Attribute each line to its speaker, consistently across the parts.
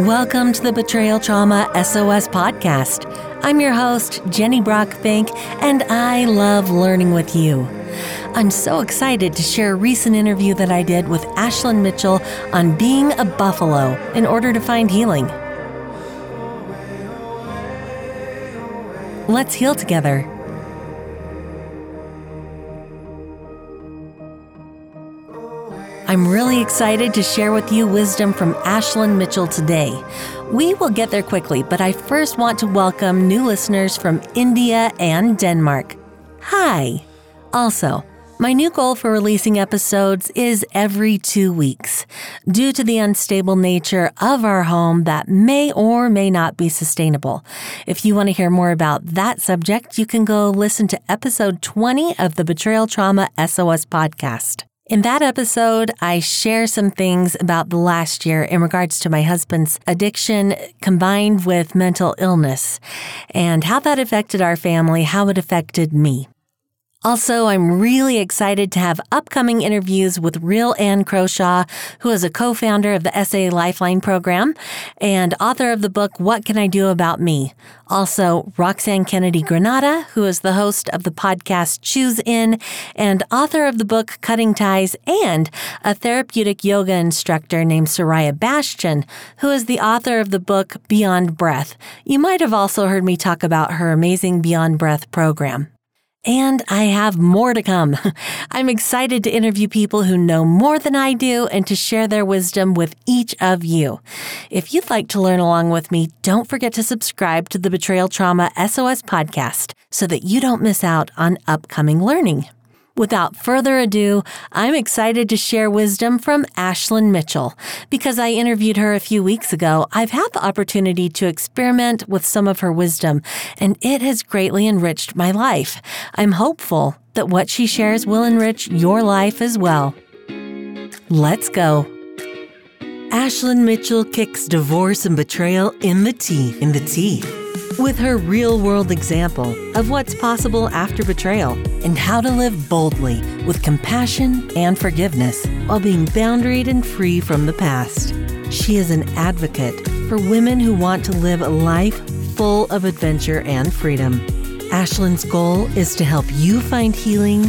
Speaker 1: Welcome to the Betrayal Trauma SOS podcast. I'm your host, Jenny Brockbank, and I love learning with you. I'm so excited to share a recent interview that I did with Ashlyn Mitchell on being a buffalo in order to find healing. Let's heal together. I'm really excited to share with you wisdom from Ashlyn Mitchell today. We will get there quickly, but I first want to welcome new listeners from India and Denmark. Hi! Also, my new goal for releasing episodes is every two weeks. Due to the unstable nature of our home that may or may not be sustainable. If you want to hear more about that subject, you can go listen to episode 20 of the Betrayal Trauma SOS podcast. In that episode, I share some things about the last year in regards to my husband's addiction combined with mental illness and how that affected our family, how it affected me. Also, I'm really excited to have upcoming interviews with Rhyll Anne Croshaw, who is a co-founder of the SA Lifeline program and author of the book What Can I Do About Me? Also, Roxanne Kennedy Granada, who is the host of the podcast Choose In and author of the book Cutting Ties and a therapeutic yoga instructor named Soraya Bastian, who is the author of the book Beyond Breath. You might have also heard me talk about her amazing Beyond Breath program. And I have more to come. I'm excited to interview people who know more than I do and to share their wisdom with each of you. If you'd like to learn along with me, don't forget to subscribe to the Betrayal Trauma SOS podcast so that you don't miss out on upcoming learning. Without further ado, I'm excited to share wisdom from Ashlyn Mitchell. Because I interviewed her a few weeks ago, I've had the opportunity to experiment with some of her wisdom, and it has greatly enriched my life. I'm hopeful that what she shares will enrich your life as well. Let's go. Ashlyn Mitchell kicks divorce and betrayal in the teeth. In the teeth with her real world example of what's possible after betrayal and how to live boldly with compassion and forgiveness while being boundaried and free from the past. She is an advocate for women who want to live a life full of adventure and freedom. Ashlyn's goal is to help you find healing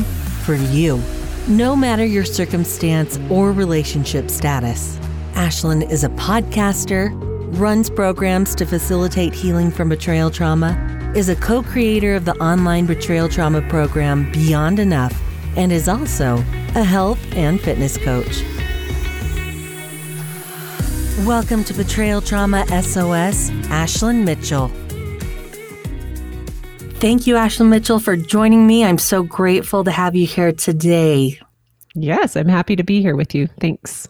Speaker 1: for you, no matter your circumstance or relationship status. Ashlyn is a podcaster runs programs to facilitate healing from betrayal trauma, is a co creator of the online betrayal trauma program Beyond Enough, and is also a health and fitness coach. Welcome to Betrayal Trauma SOS, Ashlyn Mitchell. Thank you, Ashlyn Mitchell, for joining me. I'm so grateful to have you here today.
Speaker 2: Yes, I'm happy to be here with you. Thanks.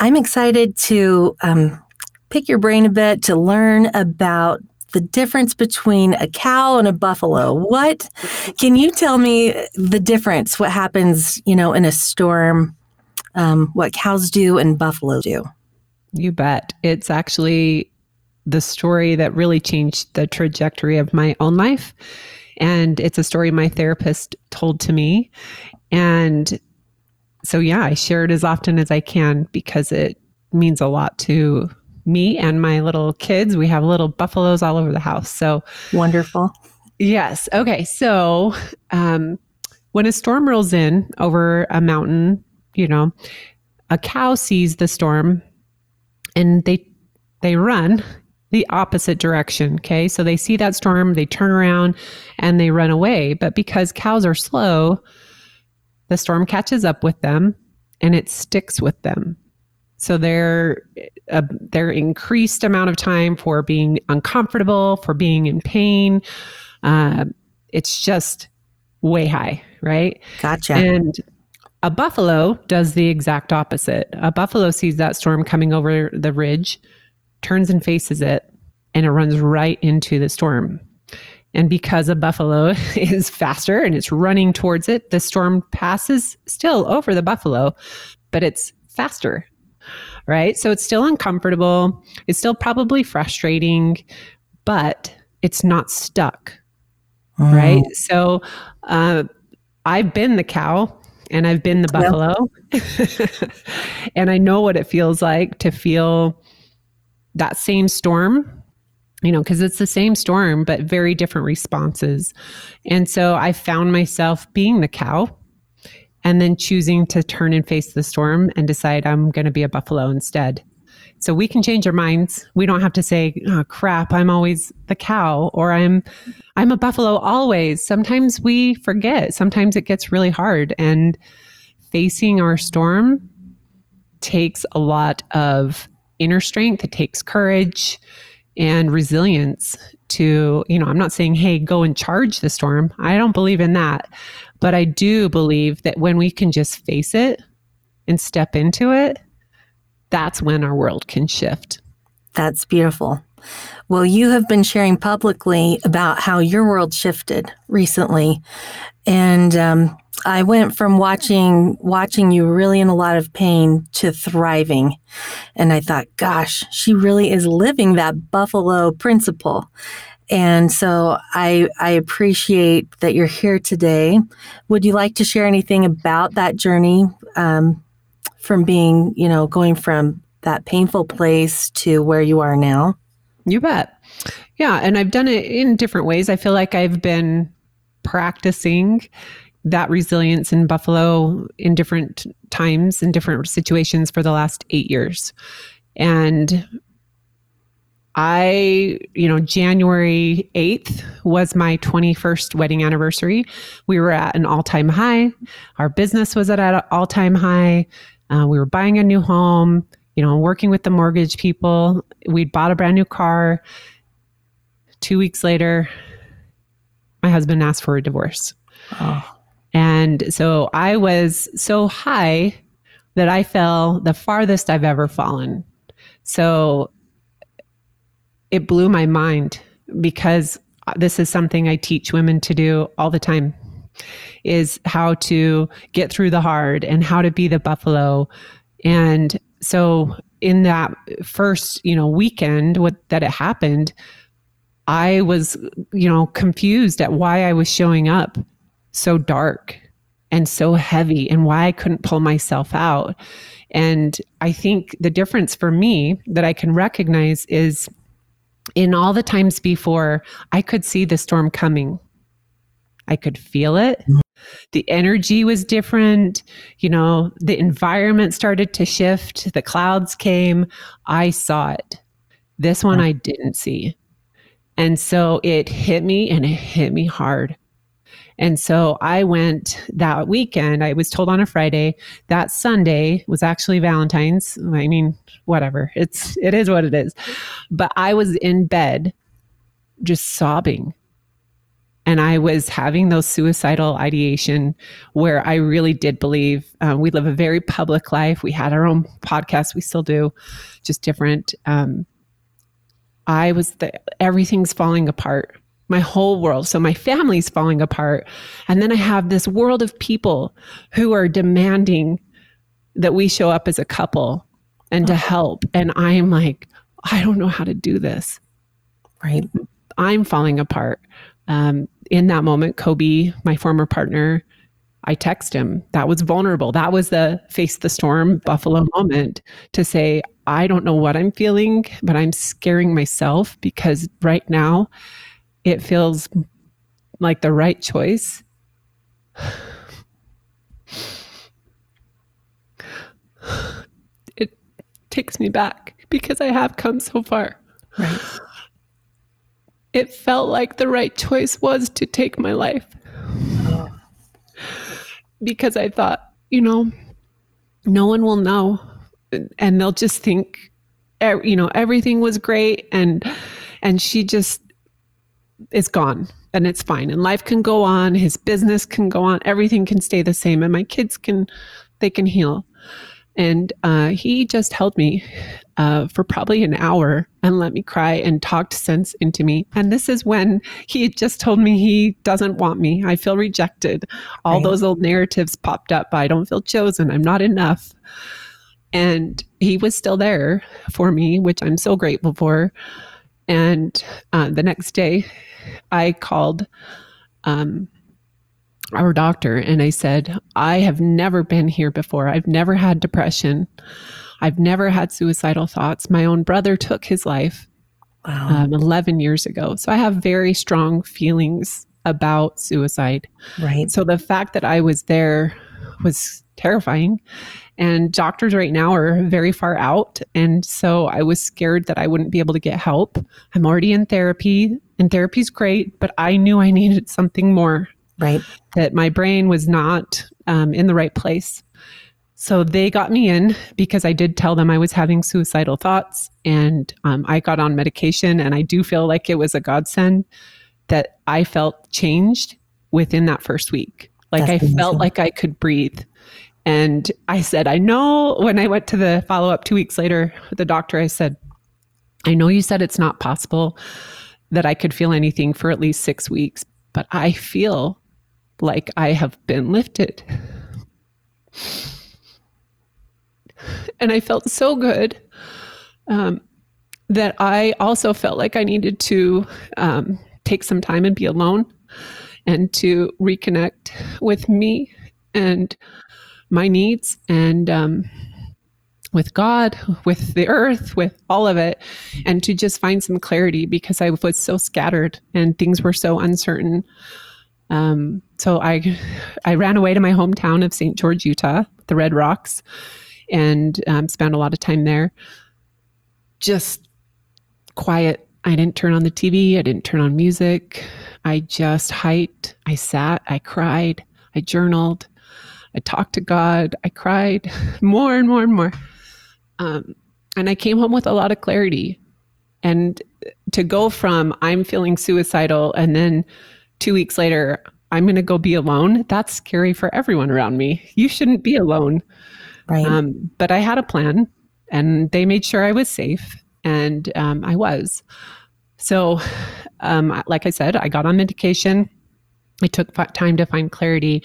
Speaker 1: I'm excited to um, pick your brain a bit to learn about the difference between a cow and a buffalo. What can you tell me the difference? What happens, you know, in a storm? Um, what cows do and buffalo do?
Speaker 2: You bet. It's actually the story that really changed the trajectory of my own life. And it's a story my therapist told to me. And so, yeah, I share it as often as I can because it means a lot to me and my little kids. We have little buffaloes all over the house. So
Speaker 1: wonderful.
Speaker 2: Yes. Okay. So um, when a storm rolls in over a mountain, you know, a cow sees the storm and they they run the opposite direction. Okay. So they see that storm, they turn around and they run away. But because cows are slow, the storm catches up with them and it sticks with them. So they're uh, their increased amount of time for being uncomfortable, for being in pain. Uh, it's just way high, right?
Speaker 1: Gotcha.
Speaker 2: And a buffalo does the exact opposite. A buffalo sees that storm coming over the ridge, turns and faces it, and it runs right into the storm. And because a buffalo is faster and it's running towards it, the storm passes still over the buffalo, but it's faster right? So it's still uncomfortable. It's still probably frustrating, but it's not stuck, oh. right? So uh, I've been the cow and I've been the buffalo. and I know what it feels like to feel that same storm, you know, because it's the same storm, but very different responses. And so I found myself being the cow and then choosing to turn and face the storm and decide I'm going to be a buffalo instead. So we can change our minds. We don't have to say, "Oh crap, I'm always the cow," or "I'm, I'm a buffalo always." Sometimes we forget. Sometimes it gets really hard, and facing our storm takes a lot of inner strength. It takes courage and resilience to, you know, I'm not saying, hey, go and charge the storm. I don't believe in that. But I do believe that when we can just face it and step into it, that's when our world can shift.
Speaker 1: That's beautiful. Well, you have been sharing publicly about how your world shifted recently, and um, I went from watching watching you really in a lot of pain to thriving, and I thought, gosh, she really is living that buffalo principle. And so I I appreciate that you're here today. Would you like to share anything about that journey um, from being, you know, going from that painful place to where you are now?
Speaker 2: You bet. Yeah, and I've done it in different ways. I feel like I've been practicing that resilience in Buffalo in different times in different situations for the last 8 years. And I, you know, January 8th was my 21st wedding anniversary. We were at an all time high. Our business was at an all time high. Uh, we were buying a new home, you know, working with the mortgage people. We'd bought a brand new car. Two weeks later, my husband asked for a divorce. Oh. And so I was so high that I fell the farthest I've ever fallen. So it blew my mind because this is something I teach women to do all the time is how to get through the hard and how to be the buffalo. And so in that first, you know, weekend what that it happened, I was, you know, confused at why I was showing up so dark and so heavy and why I couldn't pull myself out. And I think the difference for me that I can recognize is in all the times before, I could see the storm coming. I could feel it. The energy was different. You know, the environment started to shift. The clouds came. I saw it. This one I didn't see. And so it hit me and it hit me hard. And so I went that weekend. I was told on a Friday that Sunday was actually Valentine's. I mean, whatever. It's it is what it is. But I was in bed just sobbing. And I was having those suicidal ideation where I really did believe um, we live a very public life. We had our own podcast, we still do, just different. Um, I was the everything's falling apart my whole world. So my family's falling apart. And then I have this world of people who are demanding that we show up as a couple and to help. And I'm like, I don't know how to do this.
Speaker 1: Right.
Speaker 2: I'm falling apart. Um, in that moment, Kobe, my former partner, I text him. That was vulnerable. That was the face the storm buffalo moment to say, I don't know what I'm feeling, but I'm scaring myself because right now it feels like the right choice. It takes me back because I have come so far. Right. It felt like the right choice was to take my life. Because I thought, you know, no one will know and they'll just think you know everything was great and and she just is gone and it's fine and life can go on his business can go on everything can stay the same and my kids can they can heal. And uh, he just held me uh, for probably an hour and let me cry and talked sense into me. And this is when he had just told me he doesn't want me. I feel rejected. All right. those old narratives popped up. I don't feel chosen. I'm not enough. And he was still there for me which i'm so grateful for and uh, the next day, I called um, our doctor and I said, I have never been here before. I've never had depression. I've never had suicidal thoughts. My own brother took his life
Speaker 1: Wow.
Speaker 2: um, 11 years ago. So I have very strong feelings about suicide.
Speaker 1: right.
Speaker 2: So the fact that I was there was terrifying. And doctors right now are very far out. And so I was scared that I wouldn't be able to get help. I'm already in therapy, and therapy's great, but I knew I needed something more,
Speaker 1: Right.
Speaker 2: that my brain was not um, in the right place. So they got me in because I did tell them I was having suicidal thoughts and um, I got on medication. And I do feel like it was a godsend that I felt changed within that first week. Like
Speaker 1: That's
Speaker 2: I
Speaker 1: amazing.
Speaker 2: felt like I could breathe. And I said, I know when I went to the follow up two weeks later with the doctor, I said, I know you said it's not possible that I could feel anything for at least six weeks, but I feel like I have been lifted. And I felt so good um, that I also felt like I needed to um, take some time and be alone and to reconnect with me and my needs and um, with God, with the earth, with all of it, and to just find some clarity because I was so scattered and things were so uncertain. Um, so I, I ran away to my hometown of St. George, Utah, the Red Rocks, and um, spent a lot of time there. Just quiet. I didn't turn on the TV. I didn't turn on music. I just hiked. I sat. I cried. I journaled. I talked to God. I cried more and more and more. Um, and I came home with a lot of clarity. And to go from I'm feeling suicidal and then two weeks later, I'm going to go be alone, that's scary for everyone around me. You shouldn't be alone.
Speaker 1: Right.
Speaker 2: Um, but I had a plan and they made sure I was safe. And um, I was. So, um, like I said, I got on medication. It took time to find clarity.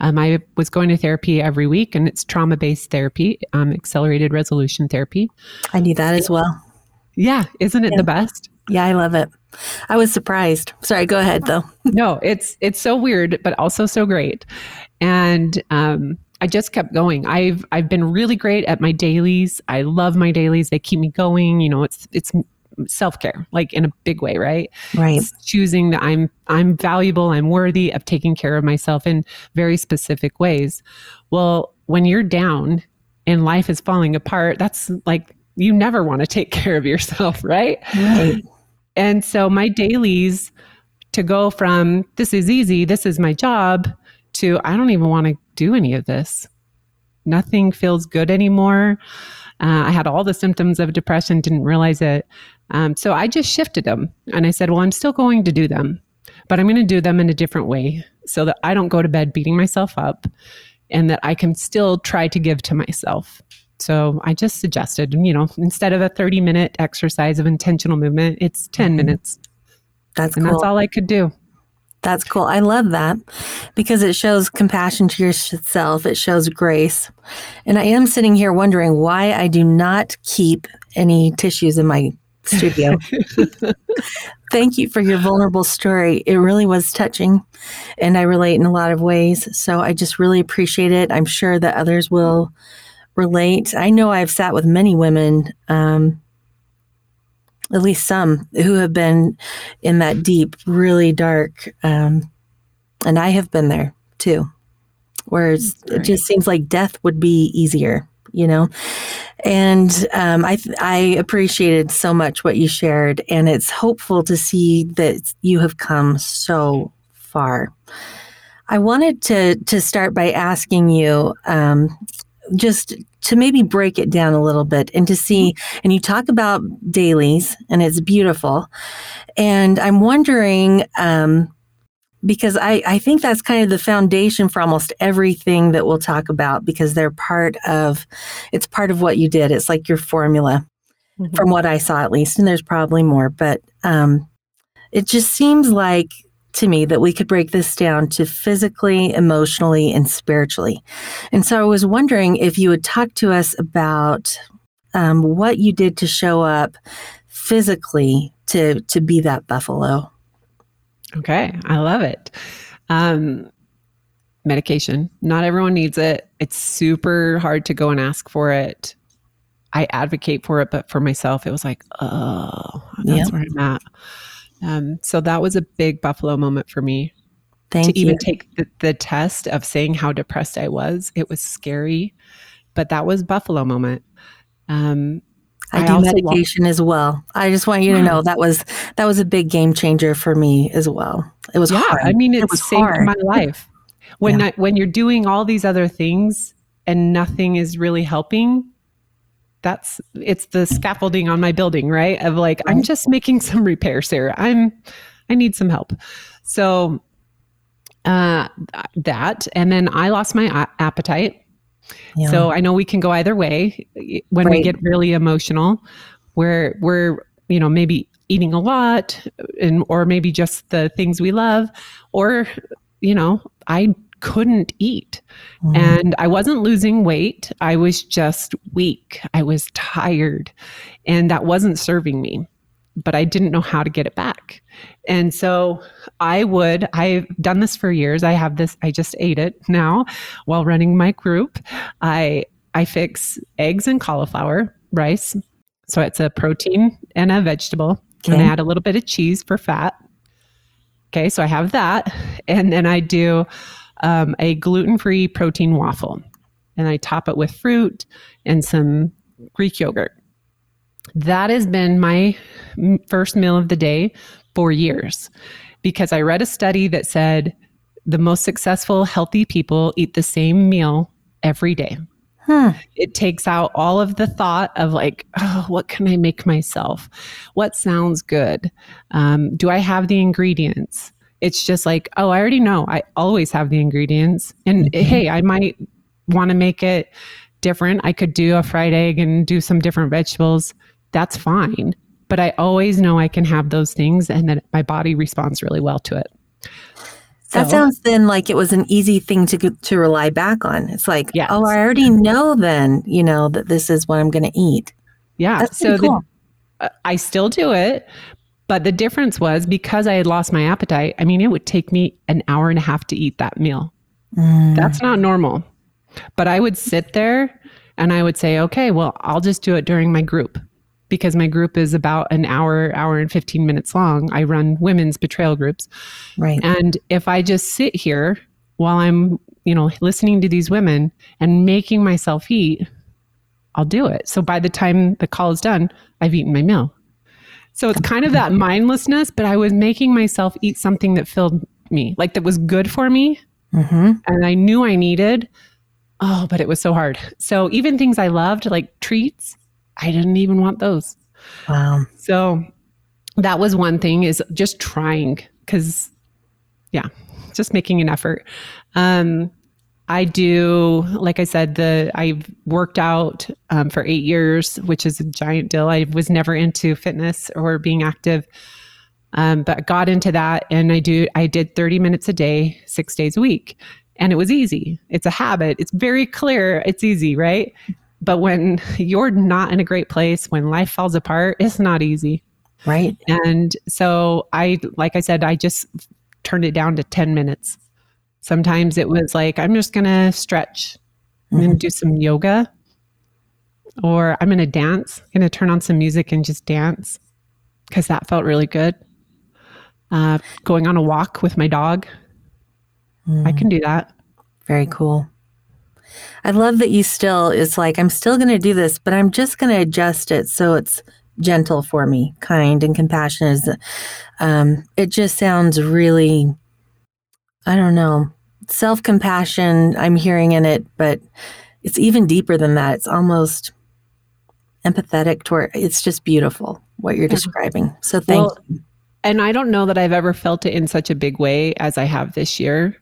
Speaker 2: Um, I was going to therapy every week, and it's trauma based therapy, um, accelerated resolution therapy.
Speaker 1: I do that as well.
Speaker 2: Yeah, isn't it
Speaker 1: Yeah.
Speaker 2: the best?
Speaker 1: Yeah, I love it. I was surprised. Sorry, go ahead though.
Speaker 2: no, it's it's so weird, but also so great. And um, I just kept going. I've I've been really great at my dailies. I love my dailies. They keep me going. You know, it's it's self care, like in a big way, right?
Speaker 1: Right.
Speaker 2: It's choosing that I'm I'm valuable. I'm worthy of taking care of myself in very specific ways. Well, when you're down and life is falling apart, that's like you never want to take care of yourself, right?
Speaker 1: Right.
Speaker 2: And so my dailies to go from this is easy, this is my job, to I don't even want to do any of this. Nothing feels good anymore. Uh, I had all the symptoms of depression, didn't realize it. Um, so I just shifted them and I said, well, I'm still going to do them, but I'm going to do them in a different way so that I don't go to bed beating myself up and that I can still try to give to myself. So I just suggested, you know, instead of a 30 minute exercise of intentional movement, it's 10
Speaker 1: Mhm.
Speaker 2: minutes.
Speaker 1: That's
Speaker 2: And
Speaker 1: cool.
Speaker 2: that's all I could do.
Speaker 1: That's cool. I love that because it shows compassion to yourself. It shows grace. And I am sitting here wondering why I do not keep any tissues in my studio. Thank you for your vulnerable story. It really was touching and I relate in a lot of ways. So I just really appreciate it. I'm sure that others will relate. I know I've sat with many women, um, at least some, who have been in that deep, really dark, um, and I have been there too, where it just seems like death would be easier, you know. And um, I I appreciated so much what you shared, and it's hopeful to see that you have come so far. I wanted to to start by asking you um, just to maybe break it down a little bit and to see and you talk about dailies and it's beautiful and i'm wondering um, because I, I think that's kind of the foundation for almost everything that we'll talk about because they're part of it's part of what you did. It's like your formula
Speaker 2: Mhm.
Speaker 1: from what i saw at least and there's probably more but um, it just seems like to me that we could break this down to physically emotionally and spiritually. And so i was wondering if you would talk to us about um, what you did to show up physically to to be that buffalo
Speaker 2: Okay, I love it. Um, medication. Not everyone needs it. It's super hard to go and ask for it. I advocate for it, but for myself, it was like, oh, that's
Speaker 1: Yep.
Speaker 2: where I'm at. Um, so that was a big buffalo moment for me
Speaker 1: Thank
Speaker 2: to
Speaker 1: you.
Speaker 2: even take the, the test of saying how depressed I was. It was scary, but that was buffalo moment. Um,
Speaker 1: I
Speaker 2: I
Speaker 1: do medication as well. I just want you to know that was that was a big game changer for me as well. It was
Speaker 2: yeah,
Speaker 1: hard.
Speaker 2: I mean,
Speaker 1: It
Speaker 2: it,
Speaker 1: was
Speaker 2: saved
Speaker 1: hard.
Speaker 2: my life. When
Speaker 1: Yeah.
Speaker 2: I, when you're doing all these other things and nothing is really helping, that's it's the scaffolding on my building, right? Of like, I'm just making some repairs here. I'm I need some help. So uh that and then I lost my a- appetite.
Speaker 1: Yeah.
Speaker 2: So I know we can go either way when we get really emotional, where we're, you know, maybe eating a lot and or maybe just the things we love or you know, I couldn't eat
Speaker 1: Mhm.
Speaker 2: and I wasn't losing weight. I was just weak. I was tired and that wasn't serving me. But I didn't know how to get it back. And so I would, I've done this for years. I have this, I just ate it now while running my group. I I fix eggs and cauliflower rice. So it's a protein and a vegetable. And I add a little bit of cheese for fat. Okay, so I have that. And then I do um, a gluten free protein waffle. And I top it with fruit and some Greek yogurt. That has been my first meal of the day for years because I read a study that said the most successful, healthy people eat the same meal every day.
Speaker 1: Hmm.
Speaker 2: It takes out all of the thought of like, oh, what can I make myself? What sounds good? Um, do I have the ingredients? It's just like, oh, I already know. I always have the ingredients. And
Speaker 1: Mhm.
Speaker 2: hey, I might want to make it different. I could do a fried egg and do some different vegetables. That's fine. But I always know I can have those things and that my body responds really well to it.
Speaker 1: That sounds then like it was an easy thing to to rely back on. It's like,
Speaker 2: Yes.
Speaker 1: oh, I already know then, you know, that this is what I'm going to eat.
Speaker 2: Yeah. So
Speaker 1: pretty
Speaker 2: the- uh, I still do it, but the difference was because I had lost my appetite. I mean, it would take me an hour and a half to eat that meal.
Speaker 1: Mm.
Speaker 2: That's not normal. But I would sit there and I would say, okay, well, I'll just do it during my group because my group is about an hour, hour and 15 minutes long. I run women's betrayal groups.
Speaker 1: right.
Speaker 2: And if I just sit here while I'm, you know, listening to these women and making myself eat, I'll do it. So by the time the call is done, I've eaten my meal. So it's kind of that mindlessness, but I was making myself eat something that filled me, like that was good for me
Speaker 1: hmm
Speaker 2: and I knew I needed. Oh, but it was so hard. So even things I loved, like treats, I didn't even want those.
Speaker 1: Wow.
Speaker 2: So that was one thing is just trying because, yeah, just making an effort. Um, I do, like I said, the I've worked out um, for eight years, which is a giant deal. I was never into fitness or being active, um, but got into that, and I do. I did thirty minutes a day, six days a week, and it was easy. It's a habit. It's very clear. It's easy, right? But when you're not in a great place, when life falls apart, it's not easy.
Speaker 1: Right.
Speaker 2: And so I, like I said, I just turned it down to 10 minutes. Sometimes it was like, I'm just going to stretch. I'm going to do some yoga or I'm going to dance. I'm going to turn on some music and just dance because that felt really good. Uh, going on a walk with my dog. I
Speaker 1: Mm.
Speaker 2: can do that.
Speaker 1: Very cool. I love that you still, it's like, I'm still going to do this, but I'm just going to adjust it so it's gentle for me, kind and compassionate. Is, Um, it just sounds really, I don't know, self compassion. I'm hearing in it, but it's even deeper than that. It's almost empathetic toward, it's just beautiful what you're describing. So thank
Speaker 2: Well, And I don't know that I've ever felt it in such a big way as I have this year.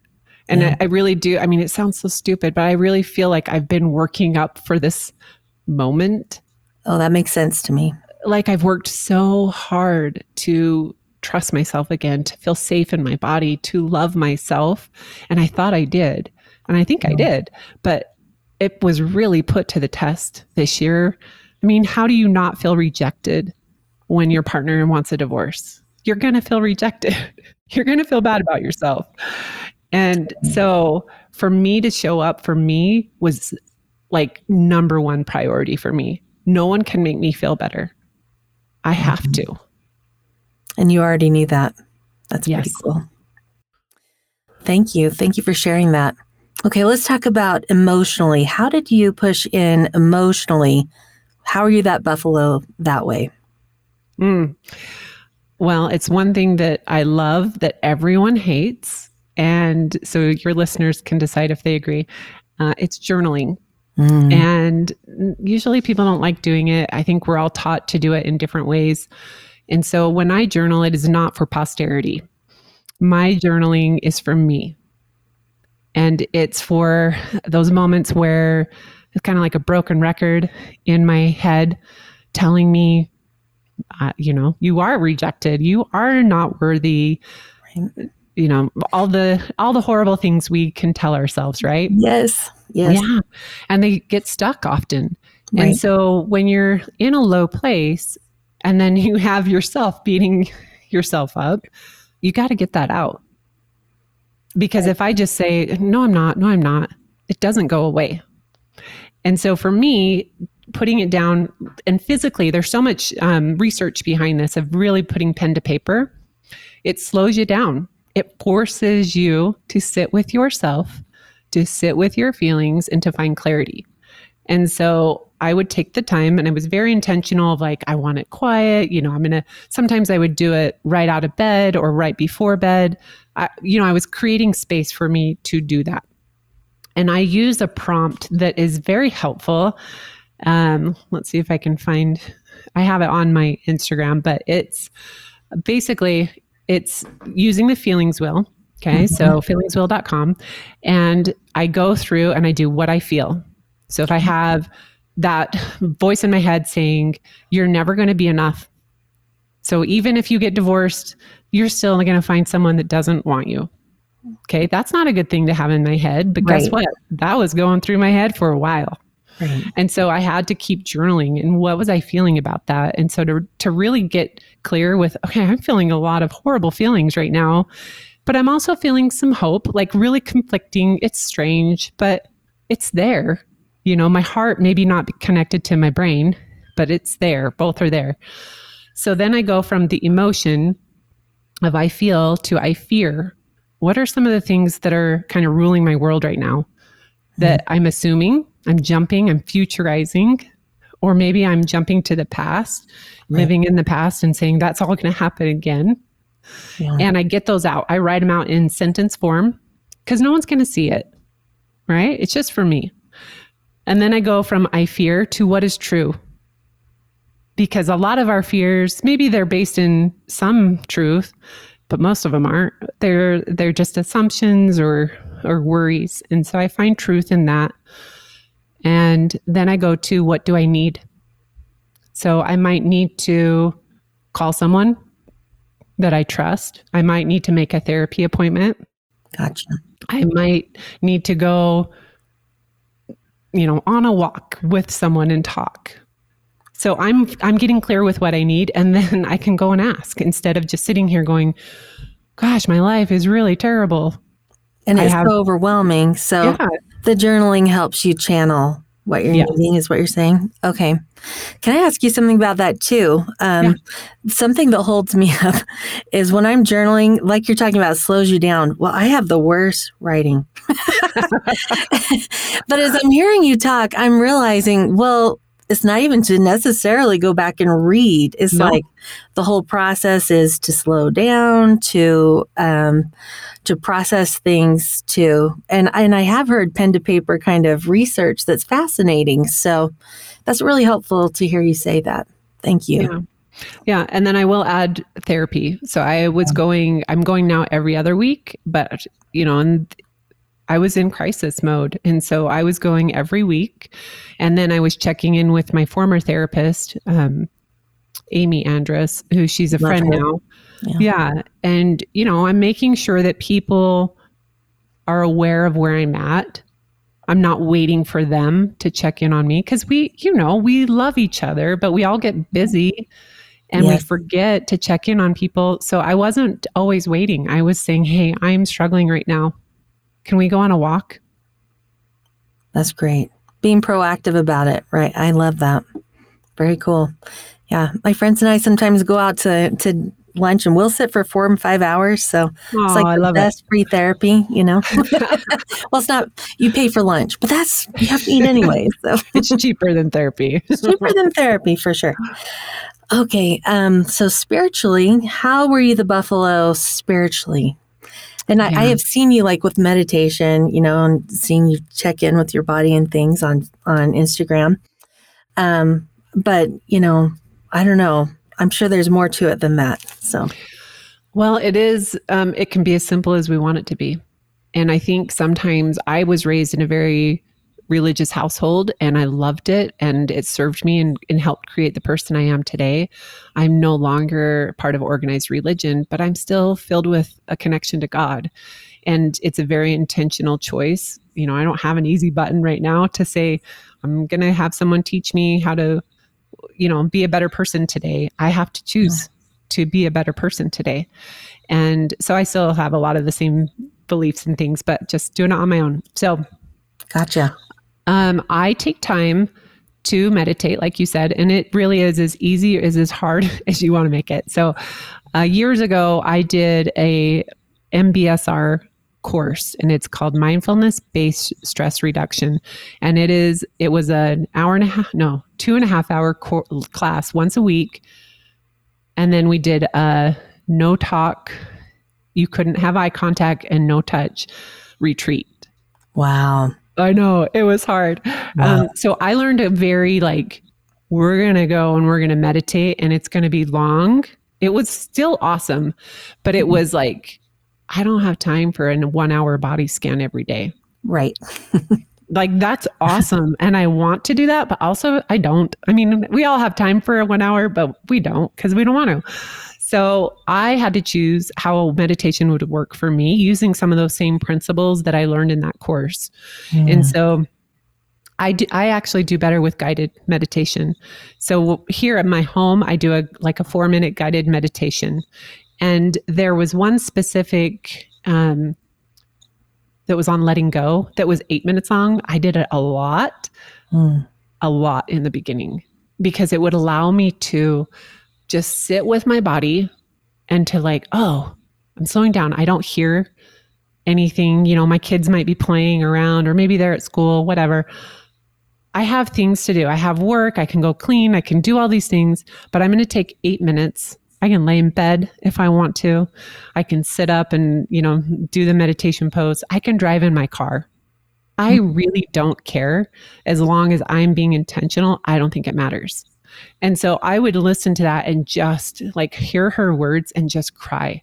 Speaker 2: And
Speaker 1: Yeah.
Speaker 2: I, I really do. I mean, it sounds so stupid, but I really feel like I've been working up for this moment.
Speaker 1: Oh, that makes sense to me.
Speaker 2: Like I've worked so hard to trust myself again, to feel safe in my body, to love myself. And I thought I did. And I think I did. But it was really put to the test this year. I mean, how do you not feel rejected when your partner wants a divorce? You're going to feel rejected. You're going to feel bad about yourself. And so for me to show up for me was like number one priority for me. no one can make me feel better. I have mm-hmm. to.
Speaker 1: And you already knew that. That's yes. pretty cool. Thank you. Thank you for sharing that. Okay, let's talk about emotionally. How did you push in emotionally? How are you that buffalo that way?
Speaker 2: Mm. Well, it's one thing that I love that everyone hates. And so your listeners can decide if they agree. Uh, it's journaling. Mm. And usually people don't like doing it. I think we're all taught to do it in different ways. And so when I journal, it is not for posterity. My journaling is for me. And it's for those moments where it's kind of like a broken record in my head telling me, uh, you know, you are rejected. You are not worthy. You know, all the all the horrible things we can tell ourselves, right?
Speaker 1: Yes. Yes.
Speaker 2: Yeah. And they get stuck often. Right. And so when you're in a low place and then you have yourself beating yourself up, you got to get that out. Because right. if I just say, no, I'm not, no, I'm not, it doesn't go away. And so for me, putting it down and physically, there's so much um, research behind this of really putting pen to paper. It slows you down. It forces you to sit with yourself to sit with your feelings and to find clarity. And so I would take the time and I was very intentional of like, I want it quiet. You know, I'm going to, sometimes I would do it right out of bed or right before bed. I, you know, I was creating space for me to do that. And I use a prompt that is very helpful. Um, let's see if I can find, I have it on my Instagram, but it's basically, it's using the feelings wheel Okay. Mm-hmm. So feelingswheel.com. And I go through and I do what I feel. So if I have that voice in my head saying, you're never going to be enough. So even if you get divorced, you're still going to find someone that doesn't want you. Okay. That's not a good thing to have in my head. But right. guess what? That was going through my head for a while. Right. And so I had to keep journaling and what was I feeling about that? And so to to really get clear with okay, I'm feeling a lot of horrible feelings right now but I'm also feeling some hope, like really conflicting. It's strange, but it's there. You know, my heart maybe not connected to my brain, but it's there. Both are there. So then I go from the emotion of I feel to I fear. What are some of the things that are kind of ruling my world right now that mm-hmm. I'm assuming, I'm jumping, I'm futurizing, or maybe I'm jumping to the past, right. living in the past and saying that's all going to happen again. Yeah. And I get those out. I write them out in sentence form because no one's going to see it, right? It's just for me. And then I go from I fear to what is true. Because a lot of our fears, maybe they're based in some truth, but most of them aren't. They're they're just assumptions or or worries. And so I find truth in that. And then I go to what do I need? So I might need to call someone that I trust. I might need to make a therapy appointment.
Speaker 1: Gotcha.
Speaker 2: I might need to go, you know, on a walk with someone and talk. So I'm I'm getting clear with what I need and then I can go and ask instead of just sitting here going, gosh, my life is really terrible.
Speaker 1: And it's have, so overwhelming. So yeah. The journaling helps you channel what you're yes. needing is what you're saying? Okay. Can i ask you something about that too? Um, yeah. something that holds me up is when i'm journaling like you're talking about slows you down. Well i have the worst writing. But as i'm hearing you talk i'm realizing well it's not even to necessarily go back and read. It's no. like the whole process is to slow down, to um, to process things, to and and I have heard pen to paper kind of research that's fascinating. So that's really helpful to hear you say that. Thank you.
Speaker 2: Yeah. Yeah, and then I will add therapy. So I was going I'm going now every other week, but you know, and I was in crisis mode. And so I was going every week. And then I was checking in with my former therapist, um, Amy Andrus, who she's a Love friend her. now. Yeah. yeah. And, you know, I'm making sure that people are aware of where I'm at. I'm not waiting for them to check in on me because we, you know, we love each other, but we all get busy and yes. we forget to check in on people. So I wasn't always waiting. I was saying, Hey, I'm struggling right now. Can we go on a walk?
Speaker 1: That's great. Being proactive about it, right? I love that. Very cool. Yeah, my friends and I sometimes go out to to lunch and we'll sit for four and five hours. So
Speaker 2: Oh,
Speaker 1: it's like
Speaker 2: I
Speaker 1: the
Speaker 2: love
Speaker 1: best free therapy, you know. well, it's not you pay for lunch, but that's you have to eat anyway. So.
Speaker 2: It's cheaper than therapy.
Speaker 1: cheaper than therapy for sure. Okay, um, so spiritually, how were you the buffalo spiritually? And I, I have seen you like with meditation, you know, and seeing you check in with your body and things on on Instagram. Um, but you know, I don't know. I'm sure there's more to it than that. So
Speaker 2: Well, it is, um, it can be as simple as we want it to be. And I think sometimes I was raised in a very religious household and I loved it and it served me and, and helped create the person I am today. I'm no longer part of organized religion, but I'm still filled with a connection to God. And it's a very intentional choice. You know, I don't have an easy button right now to say, I'm going to have someone teach me how to, you know, be a better person today. I have to choose to be a better person today. And so I still have a lot of the same beliefs and things, but just doing it on my own. So
Speaker 1: gotcha.
Speaker 2: Um, I take time to meditate, like you said, and it really is as easy as as hard as you want to make it. So uh, years ago, I did a MBSR course and it's called mindfulness based stress reduction and it is it was an hour and a half no two and a half hour co- class once a week and then we did a no talk you couldn't have eye contact and no touch retreat
Speaker 1: Wow.
Speaker 2: I know it was hard.
Speaker 1: Wow.
Speaker 2: Um, so I learned a very like, we're going to go and we're going to meditate and it's going to be long. It was still awesome, but it was like, I don't have time for a one hour body scan every day.
Speaker 1: Right.
Speaker 2: Like, that's awesome. and I want to do that, but also I don't. I mean, we all have time for a one hour, but we don't because we don't want to. So I had to choose how meditation would work for me using some of those same principles that I learned in that course. And so I do, I actually do better with guided meditation. So here at my home, I do a like a four minute guided meditation, and there was one specific um, that was on letting go that was eight minutes long. I did it a lot,
Speaker 1: Mm.
Speaker 2: a lot in the beginning because it would allow me to just sit with my body and to like, oh, I'm slowing down. I don't hear anything. You know, my kids might be playing around or maybe they're at school, whatever. I have things to do. I have work. I can go clean. I can do all these things, but I'm going to take eight minutes. I can lay in bed if I want to. I can sit up and, you know, do the meditation pose. I can drive in my car. I hmm. really don't care as long as I'm being intentional. I don't think it matters. And so I would listen to that and just like hear her words and just cry.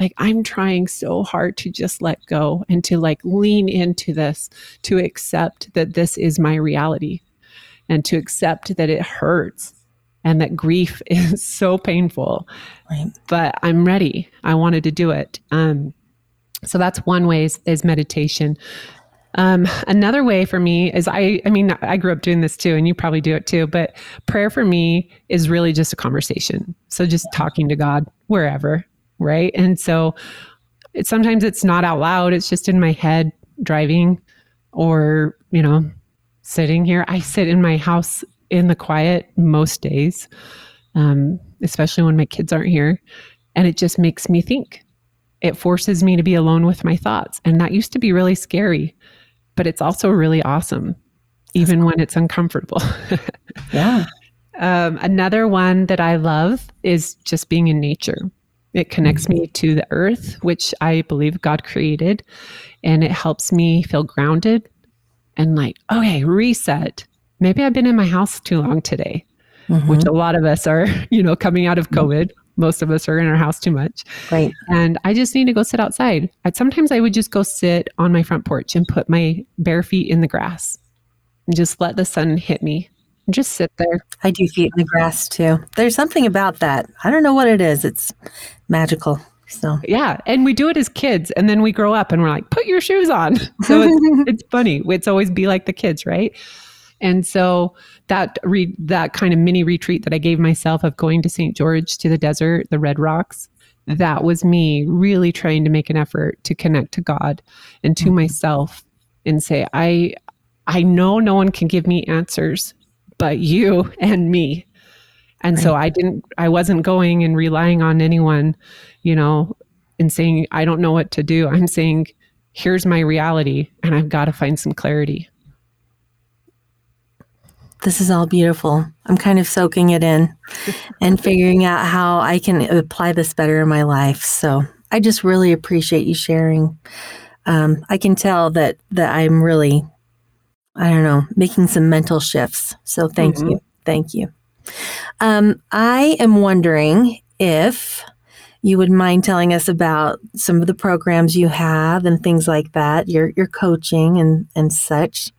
Speaker 2: Like I'm trying so hard to just let go and to like lean into this, to accept that this is my reality and to accept that it hurts and that grief is so painful.
Speaker 1: Right.
Speaker 2: But I'm ready. I wanted to do it. Um, so that's one way is, is meditation. Um, another way for me is I, I mean, I grew up doing this too, and you probably do it too, but prayer for me is really just a conversation. So just talking to God wherever, right? And so it, sometimes it's not out loud, it's just in my head driving or, you know, sitting here. I sit in my house in the quiet most days, um, especially when my kids aren't here. And it just makes me think. It forces me to be alone with my thoughts. And that used to be really scary but it's also really awesome, even when it's uncomfortable.
Speaker 1: Yeah.
Speaker 2: um, another one that I love is just being in nature. It connects me to the earth, which I believe God created, and it helps me feel grounded and like, okay, reset. Maybe I've been in my house too long today,
Speaker 1: Mhm.
Speaker 2: which a lot of us are, you know, coming out of COVID. Most of us are in our house too much.
Speaker 1: Right.
Speaker 2: And I just need to go sit outside. I, sometimes I would just go sit on my front porch and put my bare feet in the grass and just let the sun hit me and just sit there.
Speaker 1: I do feet in the grass too. There's something about that. I don't know what it is. It's magical. So
Speaker 2: Yeah. And we do it as kids. And then we grow up and we're like, put your shoes on. So it's, it's funny. It's always be like the kids, right? And so that re- that kind of mini retreat that I gave myself of going to St. George to the desert, the Red Rocks, that was me really trying to make an effort to connect to God and to
Speaker 1: Mhm.
Speaker 2: myself and say, I I know no one can give me answers, but you and me. And right. so I didn't, I wasn't going and relying on anyone, you know, and saying, I don't know what to do. I'm saying, here's my reality and I've got to find some clarity.
Speaker 1: This is all beautiful. I'm kind of soaking it in and figuring out how I can apply this better in my life. So I just really appreciate you sharing. Um, I can tell that that I'm really, I don't know, making some mental shifts. So thank mm-hmm. you, thank you. Um, I am wondering if you would mind telling us about some of the programs you have and things like that, your your coaching and and such.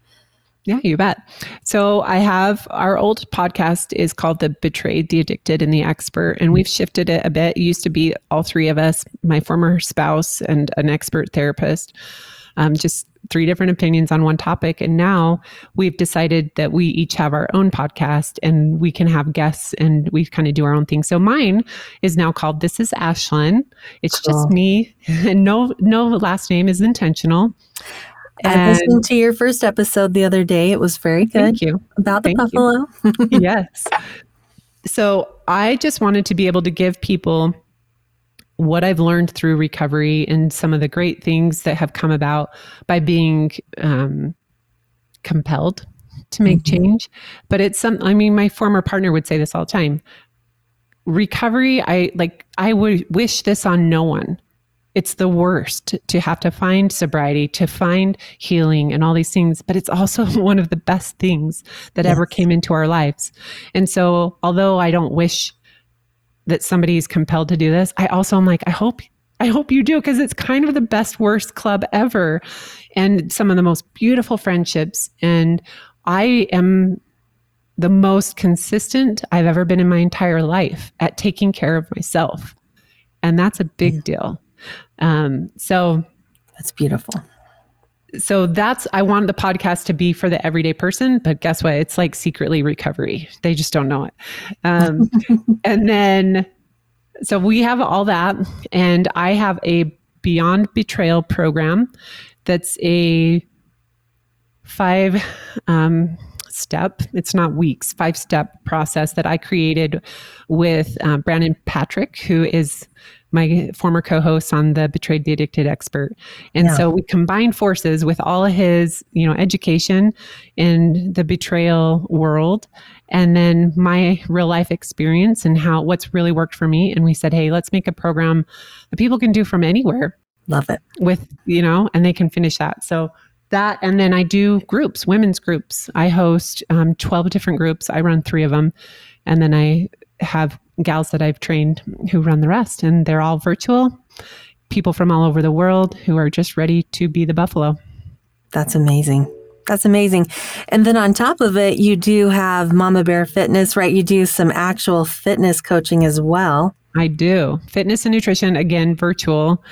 Speaker 2: Yeah, you bet. So I have our old podcast is called The Betrayed, the Addicted, and the Expert. And we've shifted it a bit. It used to be all three of us, my former spouse and an expert therapist, um, just three different opinions on one topic. And now we've decided that we each have our own podcast and we can have guests and we kind of do our own thing. So mine is now called This is Ashlyn. It's cool. just me and no no last name is intentional.
Speaker 1: I listened to your first episode the other day. It was very good.
Speaker 2: Thank you.
Speaker 1: About the thank buffalo.
Speaker 2: yes. So I just wanted to be able to give people what I've learned through recovery and some of the great things that have come about by being um, compelled to make mm-hmm. change. But it's some, I mean, my former partner would say this all the time recovery, I like, I would wish this on no one it's the worst to have to find sobriety, to find healing and all these things, but it's also one of the best things that yes. ever came into our lives. And so, although I don't wish that somebody's compelled to do this, I also am like, I hope I hope you do because it's kind of the best worst club ever and some of the most beautiful friendships and I am the most consistent I've ever been in my entire life at taking care of myself. And that's a big deal. Um, so
Speaker 1: that's beautiful.
Speaker 2: So that's I want the podcast to be for the everyday person, but guess what? It's like secretly recovery. They just don't know it. Um, and then, so we have all that, and I have a Beyond Betrayal program. That's a five um, step. It's not weeks, five step process that I created with um, Brandon Patrick, who is my former co-host on the Betrayed the Addicted Expert. And yeah. so we combined forces with all of his, you know, education in the betrayal world and then my real life experience and how what's really worked for me and we said, "Hey, let's make a program that people can do from anywhere."
Speaker 1: Love it.
Speaker 2: With, you know, and they can finish that. So that and then I do groups, women's groups. I host um, 12 different groups. I run 3 of them and then I have gals that I've trained who run the rest, and they're all virtual. People from all over the world who are just ready to be the buffalo.
Speaker 1: That's amazing. That's amazing. And then on top of it, you do have Mama Bear Fitness, right? You do some actual fitness coaching as well.
Speaker 2: I do. Fitness and nutrition, again, virtual.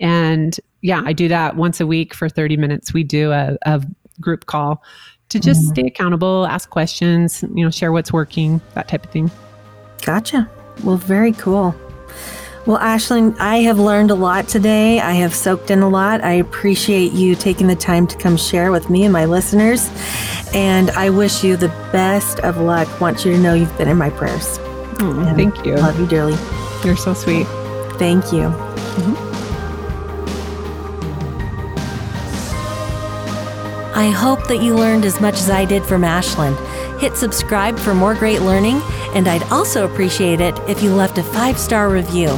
Speaker 2: And yeah, I do that once a week for 30 minutes. We do a, a group call to just mm-hmm. stay accountable, ask questions, you know, share what's working, that type of thing.
Speaker 1: Gotcha. Well, very cool. Well, Ashlyn, I have learned a lot today. I have soaked in a lot. I appreciate you taking the time to come share with me and my listeners. And I wish you the best of luck. Want you to know you've been in my prayers.
Speaker 2: Oh, thank you.
Speaker 1: Love you dearly.
Speaker 2: You're so sweet.
Speaker 1: Thank you. Mm-hmm. I hope that you learned as much as I did from Ashlyn. Hit subscribe for more great learning, and I'd also appreciate it if you left a five star review.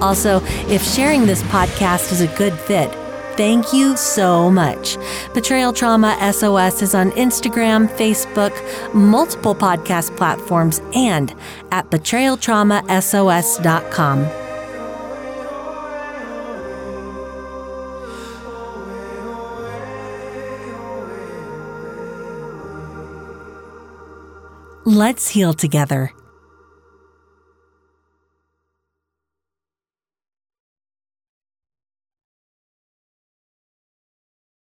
Speaker 1: Also, if sharing this podcast is a good fit, thank you so much. Betrayal Trauma SOS is on Instagram, Facebook, multiple podcast platforms, and at betrayaltraumasos.com. Let's heal together.